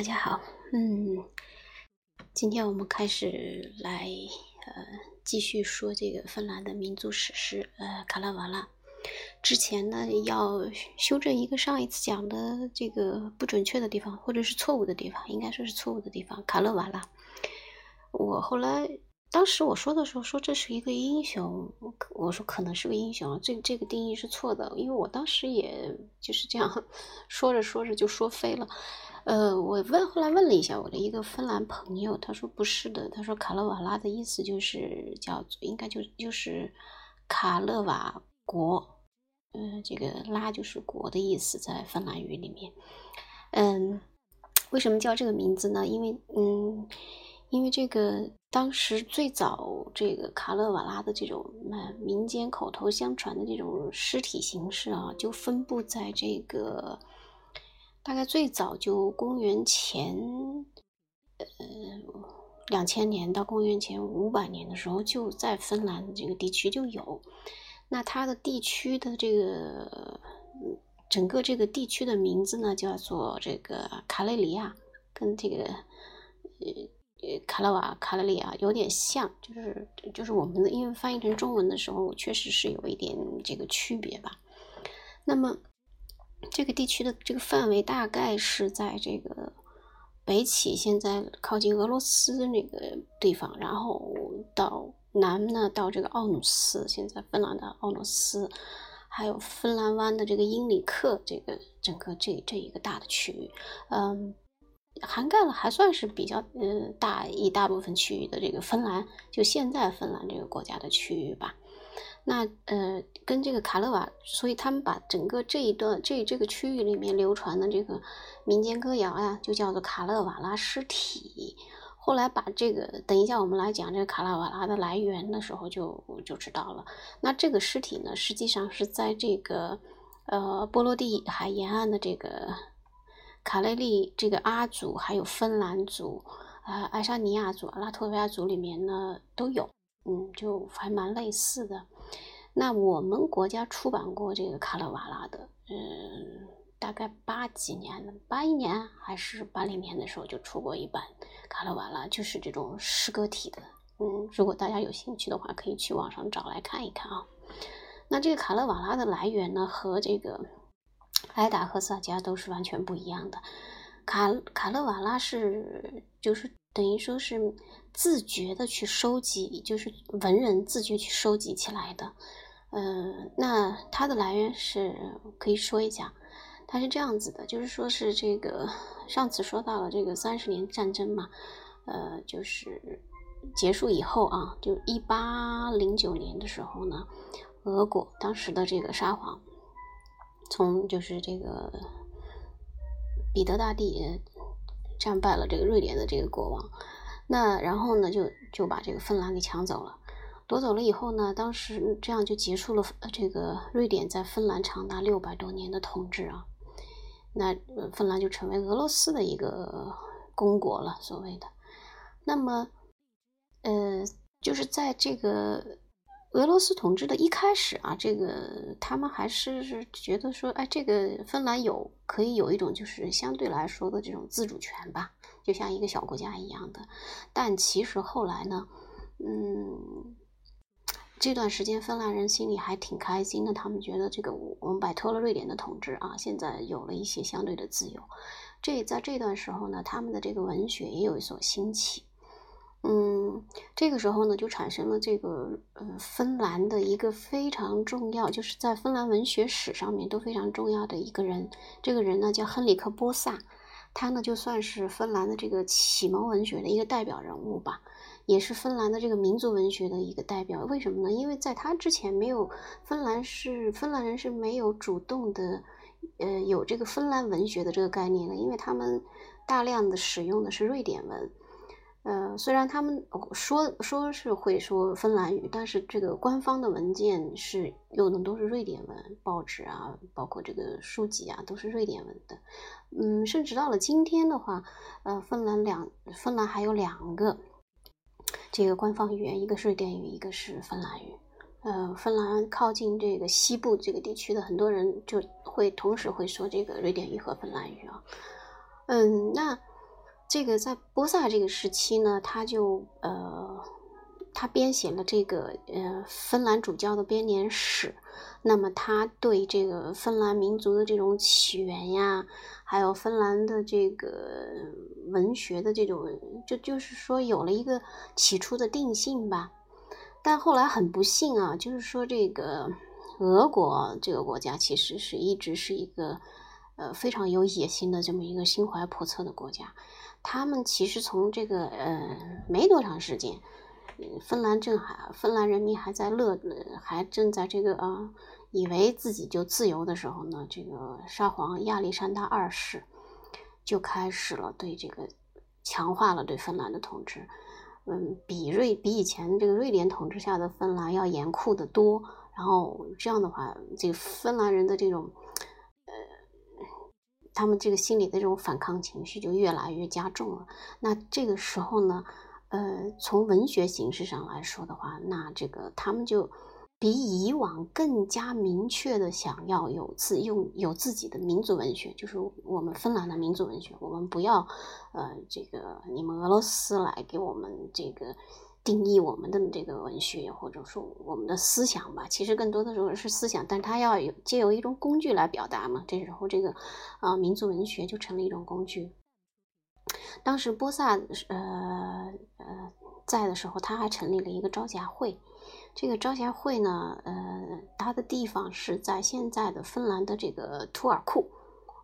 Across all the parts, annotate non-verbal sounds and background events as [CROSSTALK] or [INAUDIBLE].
大家好，嗯，今天我们开始来呃继续说这个芬兰的民族史诗呃卡拉瓦拉。之前呢要修正一个上一次讲的这个不准确的地方，或者是错误的地方，应该说是错误的地方。卡勒瓦拉，我后来当时我说的时候说这是一个英雄，我说可能是个英雄，这这个定义是错的，因为我当时也就是这样 [LAUGHS] 说着说着就说飞了。呃，我问后来问了一下我的一个芬兰朋友，他说不是的，他说卡勒瓦拉的意思就是叫应该就就是卡勒瓦国，嗯，这个拉就是国的意思，在芬兰语里面，嗯，为什么叫这个名字呢？因为嗯，因为这个当时最早这个卡勒瓦拉的这种民间口头相传的这种尸体形式啊，就分布在这个。大概最早就公元前，呃，两千年到公元前五百年的时候，就在芬兰这个地区就有。那它的地区的这个整个这个地区的名字呢，叫做这个卡雷里亚，跟这个呃呃卡拉瓦卡雷里亚有点像，就是就是我们的因为翻译成中文的时候，确实是有一点这个区别吧。那么。这个地区的这个范围大概是在这个北起，现在靠近俄罗斯那个地方，然后到南呢，到这个奥努斯，现在芬兰的奥努斯，还有芬兰湾的这个英里克，这个整个这这一个大的区域，嗯，涵盖了还算是比较嗯大一大部分区域的这个芬兰，就现在芬兰这个国家的区域吧。那呃，跟这个卡勒瓦，所以他们把整个这一段这这个区域里面流传的这个民间歌谣呀，就叫做卡勒瓦拉尸体。后来把这个，等一下我们来讲这个卡拉瓦拉的来源的时候，就就知道了。那这个尸体呢，实际上是在这个呃波罗的海沿岸的这个卡雷利这个阿族，还有芬兰族、啊爱沙尼亚族、拉脱维亚族里面呢都有。嗯，就还蛮类似的。那我们国家出版过这个卡勒瓦拉的，嗯，大概八几年的，八一年还是八零年的时候就出过一版卡勒瓦拉，就是这种诗歌体的。嗯，如果大家有兴趣的话，可以去网上找来看一看啊。那这个卡勒瓦拉的来源呢，和这个埃达和萨迦都是完全不一样的。卡卡勒瓦拉是就是等于说是。自觉的去收集，就是文人自觉去收集起来的。嗯，那它的来源是可以说一下，它是这样子的，就是说是这个上次说到了这个三十年战争嘛，呃，就是结束以后啊，就一八零九年的时候呢，俄国当时的这个沙皇从就是这个彼得大帝战败了这个瑞典的这个国王。那然后呢，就就把这个芬兰给抢走了，夺走了以后呢，当时这样就结束了这个瑞典在芬兰长达六百多年的统治啊。那芬兰就成为俄罗斯的一个公国了，所谓的。那么，呃，就是在这个俄罗斯统治的一开始啊，这个他们还是觉得说，哎，这个芬兰有可以有一种就是相对来说的这种自主权吧。就像一个小国家一样的，但其实后来呢，嗯，这段时间芬兰人心里还挺开心的，他们觉得这个我们摆脱了瑞典的统治啊，现在有了一些相对的自由。这在这段时候呢，他们的这个文学也有所兴起，嗯，这个时候呢，就产生了这个呃芬兰的一个非常重要，就是在芬兰文学史上面都非常重要的一个人，这个人呢叫亨里克波萨。他呢，就算是芬兰的这个启蒙文学的一个代表人物吧，也是芬兰的这个民族文学的一个代表。为什么呢？因为在他之前，没有芬兰是芬兰人是没有主动的，呃，有这个芬兰文学的这个概念的，因为他们大量的使用的是瑞典文。呃，虽然他们说说是会说芬兰语，但是这个官方的文件是用的都是瑞典文，报纸啊，包括这个书籍啊，都是瑞典文的。嗯，甚至到了今天的话，呃，芬兰两芬兰还有两个这个官方语言，一个是瑞典语，一个是芬兰语。呃，芬兰靠近这个西部这个地区的很多人就会同时会说这个瑞典语和芬兰语啊。嗯，那。这个在波萨这个时期呢，他就呃，他编写了这个呃芬兰主教的编年史。那么他对这个芬兰民族的这种起源呀，还有芬兰的这个文学的这种，就就是说有了一个起初的定性吧。但后来很不幸啊，就是说这个俄国这个国家其实是一直是一个呃非常有野心的这么一个心怀叵测的国家。他们其实从这个呃没多长时间，芬兰正还芬兰人民还在乐，还正在这个啊以为自己就自由的时候呢，这个沙皇亚历山大二世就开始了对这个强化了对芬兰的统治。嗯，比瑞比以前这个瑞典统治下的芬兰要严酷的多。然后这样的话，这个芬兰人的这种，他们这个心里的这种反抗情绪就越来越加重了。那这个时候呢，呃，从文学形式上来说的话，那这个他们就。比以往更加明确的想要有自用有自己的民族文学，就是我们芬兰的民族文学。我们不要，呃，这个你们俄罗斯来给我们这个定义我们的这个文学，或者说我们的思想吧。其实更多的时候是思想，但它要有借由一种工具来表达嘛。这时候这个啊，民族文学就成了一种工具。当时波萨呃呃在的时候，他还成立了一个招贤会。这个招贤会呢，呃，它的地方是在现在的芬兰的这个图尔库，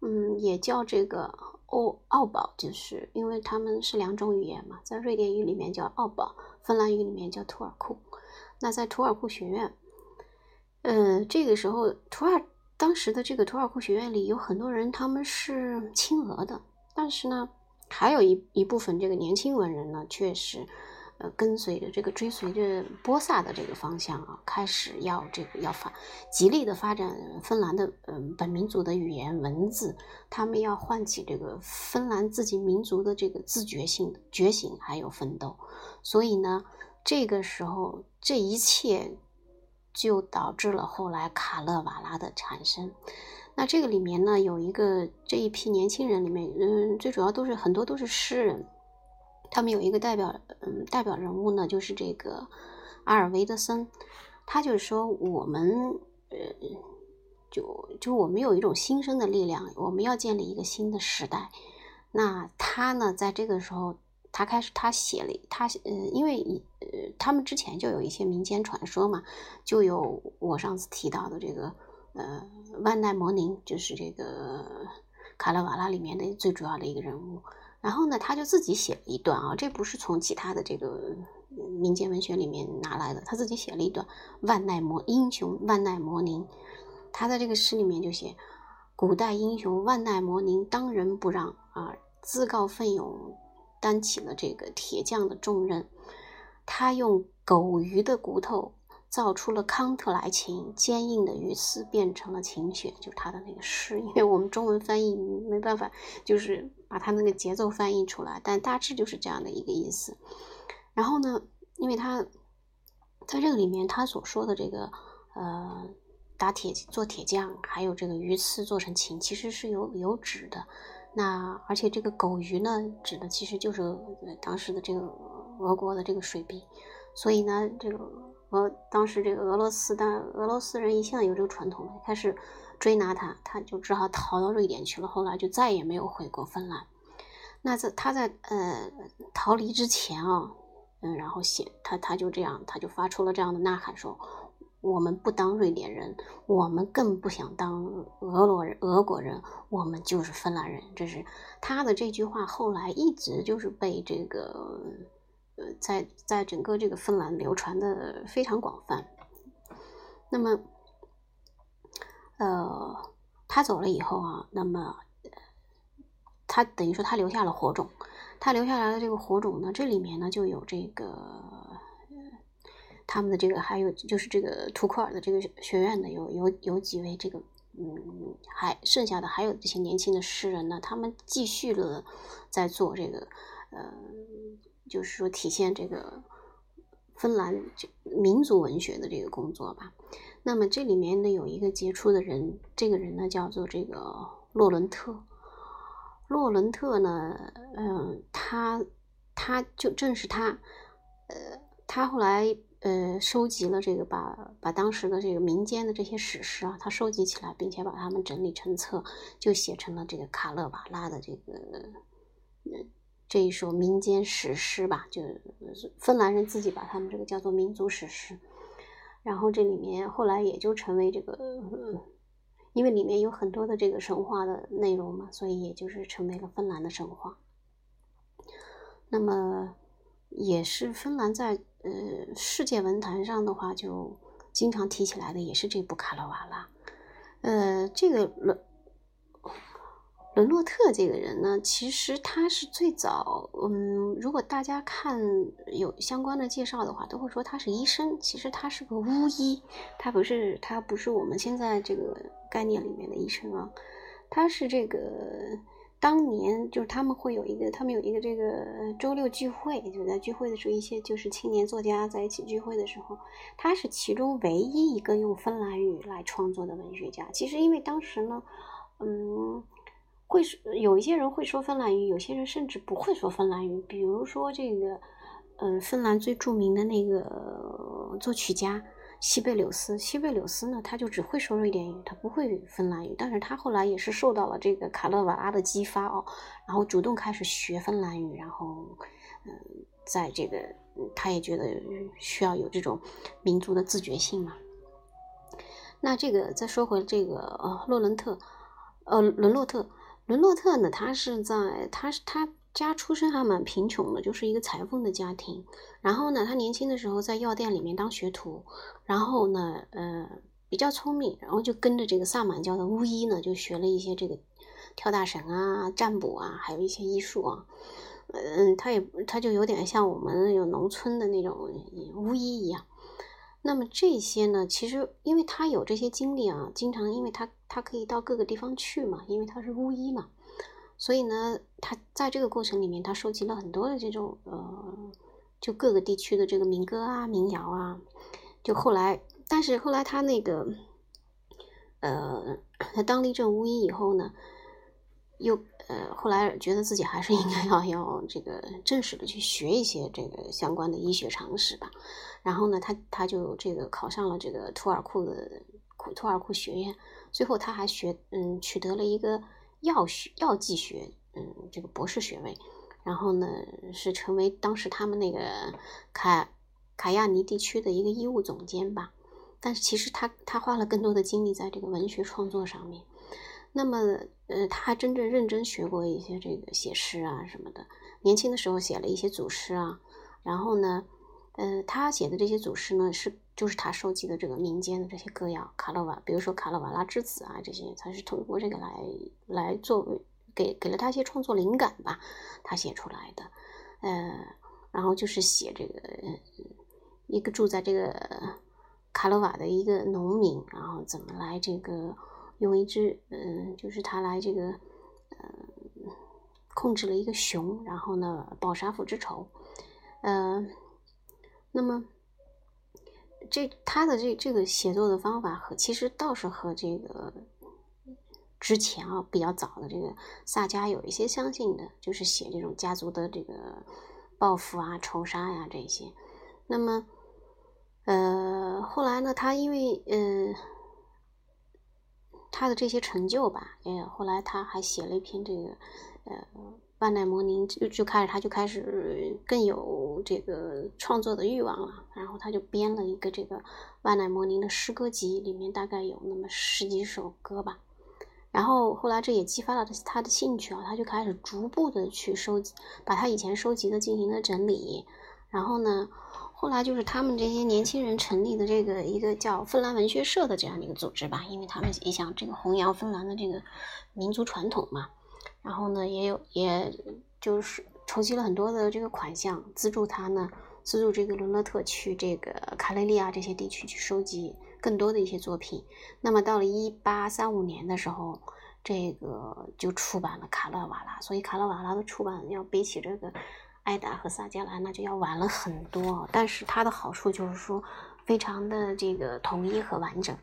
嗯，也叫这个奥奥堡，就是因为他们是两种语言嘛，在瑞典语里面叫奥堡，芬兰语里面叫图尔库。那在图尔库学院，呃，这个时候图尔当时的这个图尔库学院里有很多人，他们是亲俄的，但是呢，还有一一部分这个年轻文人呢，确实。呃，跟随着这个追随着波萨的这个方向啊，开始要这个要发极力的发展芬兰的嗯本民族的语言文字，他们要唤起这个芬兰自己民族的这个自觉性觉醒还有奋斗，所以呢，这个时候这一切就导致了后来卡勒瓦拉的产生。那这个里面呢，有一个这一批年轻人里面，嗯，最主要都是很多都是诗人。他们有一个代表，嗯，代表人物呢，就是这个阿尔维德森。他就是说，我们，呃，就就我们有一种新生的力量，我们要建立一个新的时代。那他呢，在这个时候，他开始他写了，他呃，因为呃，他们之前就有一些民间传说嘛，就有我上次提到的这个呃万代摩宁，就是这个卡拉瓦拉里面的最主要的一个人物。然后呢，他就自己写了一段啊，这不是从其他的这个民间文学里面拿来的，他自己写了一段万奈摩英雄万奈摩宁，他在这个诗里面就写，古代英雄万奈摩宁当仁不让啊，自告奋勇担起了这个铁匠的重任，他用狗鱼的骨头。造出了康特莱琴，坚硬的鱼刺变成了琴弦，就是他的那个诗。因为我们中文翻译没办法，就是把他那个节奏翻译出来，但大致就是这样的一个意思。然后呢，因为他在这个里面，他所说的这个呃打铁做铁匠，还有这个鱼刺做成琴，其实是有有指的。那而且这个狗鱼呢，指的其实就是当时的这个俄国的这个水兵。所以呢，这个。和当时这个俄罗斯，但俄罗斯人一向有这个传统，开始追拿他，他就只好逃到瑞典去了。后来就再也没有回过芬兰。那在他在呃逃离之前啊，嗯，然后写他他就这样，他就发出了这样的呐喊说：“我们不当瑞典人，我们更不想当俄罗人、俄国人，我们就是芬兰人。”这是他的这句话，后来一直就是被这个。呃，在在整个这个芬兰流传的非常广泛。那么，呃，他走了以后啊，那么他等于说他留下了火种。他留下来的这个火种呢，这里面呢就有这个他们的这个，还有就是这个图库尔的这个学院的有有有几位这个嗯，还剩下的还有这些年轻的诗人呢，他们继续了在做这个呃。就是说，体现这个芬兰民族文学的这个工作吧。那么这里面呢，有一个杰出的人，这个人呢叫做这个洛伦特。洛伦特呢，嗯，他他就正是他，呃，他后来呃收集了这个把把当时的这个民间的这些史诗啊，他收集起来，并且把它们整理成册，就写成了这个卡勒瓦拉的这个嗯这一首民间史诗吧，就芬兰人自己把他们这个叫做民族史诗。然后这里面后来也就成为这个，因为里面有很多的这个神话的内容嘛，所以也就是成为了芬兰的神话。那么也是芬兰在呃世界文坛上的话，就经常提起来的也是这部卡罗瓦拉。呃，这个伦洛特这个人呢，其实他是最早，嗯，如果大家看有相关的介绍的话，都会说他是医生。其实他是个巫医，他不是他不是我们现在这个概念里面的医生啊，他是这个当年就是他们会有一个，他们有一个这个周六聚会，就在聚会的时候，一些就是青年作家在一起聚会的时候，他是其中唯一一个用芬兰语来创作的文学家。其实因为当时呢，嗯。会有一些人会说芬兰语，有些人甚至不会说芬兰语。比如说这个，嗯，芬兰最著名的那个作曲家西贝柳斯，西贝柳斯呢，他就只会说瑞典语，他不会芬兰语。但是他后来也是受到了这个卡勒瓦拉的激发哦，然后主动开始学芬兰语，然后，嗯，在这个他也觉得需要有这种民族的自觉性嘛。那这个再说回这个呃洛伦特，呃伦洛特。伦洛特呢，他是在他是他家出身还蛮贫穷的，就是一个裁缝的家庭。然后呢，他年轻的时候在药店里面当学徒，然后呢，呃，比较聪明，然后就跟着这个萨满教的巫医呢，就学了一些这个跳大神啊、占卜啊，还有一些医术啊。嗯，他也他就有点像我们有农村的那种巫医一样。那么这些呢，其实因为他有这些经历啊，经常因为他他可以到各个地方去嘛，因为他是巫医嘛，所以呢，他在这个过程里面，他收集了很多的这种呃，就各个地区的这个民歌啊、民谣啊，就后来，但是后来他那个呃，他当了一阵巫医以后呢，又呃，后来觉得自己还是应该要要这个正式的去学一些这个相关的医学常识吧。然后呢，他他就这个考上了这个图尔库的图尔库学院，最后他还学嗯取得了一个药学药剂学嗯这个博士学位，然后呢是成为当时他们那个卡卡亚尼地区的一个医务总监吧。但是其实他他花了更多的精力在这个文学创作上面。那么呃他还真正认真学过一些这个写诗啊什么的，年轻的时候写了一些组诗啊，然后呢。呃，他写的这些祖诗呢，是就是他收集的这个民间的这些歌谣，卡勒瓦，比如说卡勒瓦拉之子啊，这些他是通过这个来来作为给给了他一些创作灵感吧，他写出来的。呃，然后就是写这个一个住在这个卡勒瓦的一个农民，然后怎么来这个用一只嗯，就是他来这个嗯控制了一个熊，然后呢报杀父之仇，嗯。那么，这他的这这个写作的方法和其实倒是和这个之前啊比较早的这个萨迦有一些相近的，就是写这种家族的这个报复啊、仇杀呀这些。那么，呃，后来呢，他因为呃他的这些成就吧，哎，后来他还写了一篇这个呃。万代摩尼就就开始，他就开始更有这个创作的欲望了。然后他就编了一个这个万代摩尼的诗歌集，里面大概有那么十几首歌吧。然后后来这也激发了他的兴趣啊，他就开始逐步的去收集，把他以前收集的进行了整理。然后呢，后来就是他们这些年轻人成立的这个一个叫芬兰文学社的这样的一个组织吧，因为他们也想这个弘扬芬兰的这个民族传统嘛。然后呢，也有，也就是筹集了很多的这个款项，资助他呢，资助这个伦勒特去这个卡累利亚这些地区去收集更多的一些作品。那么到了一八三五年的时候，这个就出版了《卡勒瓦拉》，所以《卡勒瓦拉》的出版要比起这个《艾达》和《萨迦兰》那就要晚了很多。但是它的好处就是说，非常的这个统一和完整。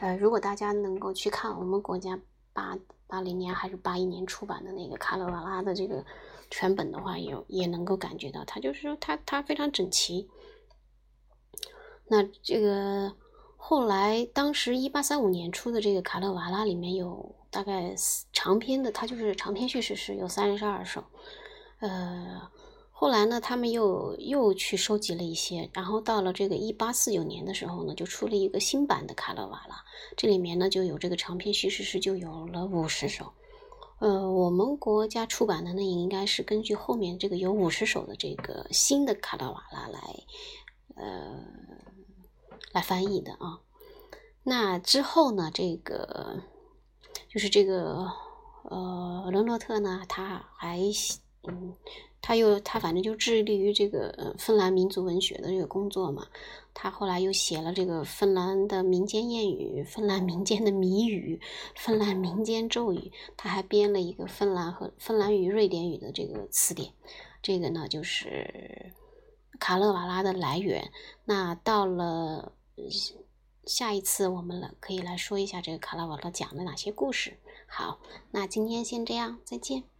呃，如果大家能够去看我们国家。八八零年还是八一年出版的那个卡勒瓦拉的这个全本的话，也也能够感觉到，它就是说它它非常整齐。那这个后来当时一八三五年出的这个卡勒瓦拉里面有大概长篇的，它就是长篇叙事诗有三十二首，呃。后来呢，他们又又去收集了一些，然后到了这个一八四九年的时候呢，就出了一个新版的卡勒瓦拉，这里面呢就有这个长篇叙事诗，就有了五十首。呃，我们国家出版的那应该是根据后面这个有五十首的这个新的卡勒瓦拉来，呃，来翻译的啊。那之后呢，这个就是这个呃，伦诺特呢，他还嗯。他又他反正就致力于这个芬兰民族文学的这个工作嘛。他后来又写了这个芬兰的民间谚语、芬兰民间的谜语、芬兰民间咒语。他还编了一个芬兰和芬兰语、瑞典语的这个词典。这个呢，就是卡勒瓦拉的来源。那到了下一次，我们来可以来说一下这个卡勒瓦拉讲了哪些故事。好，那今天先这样，再见。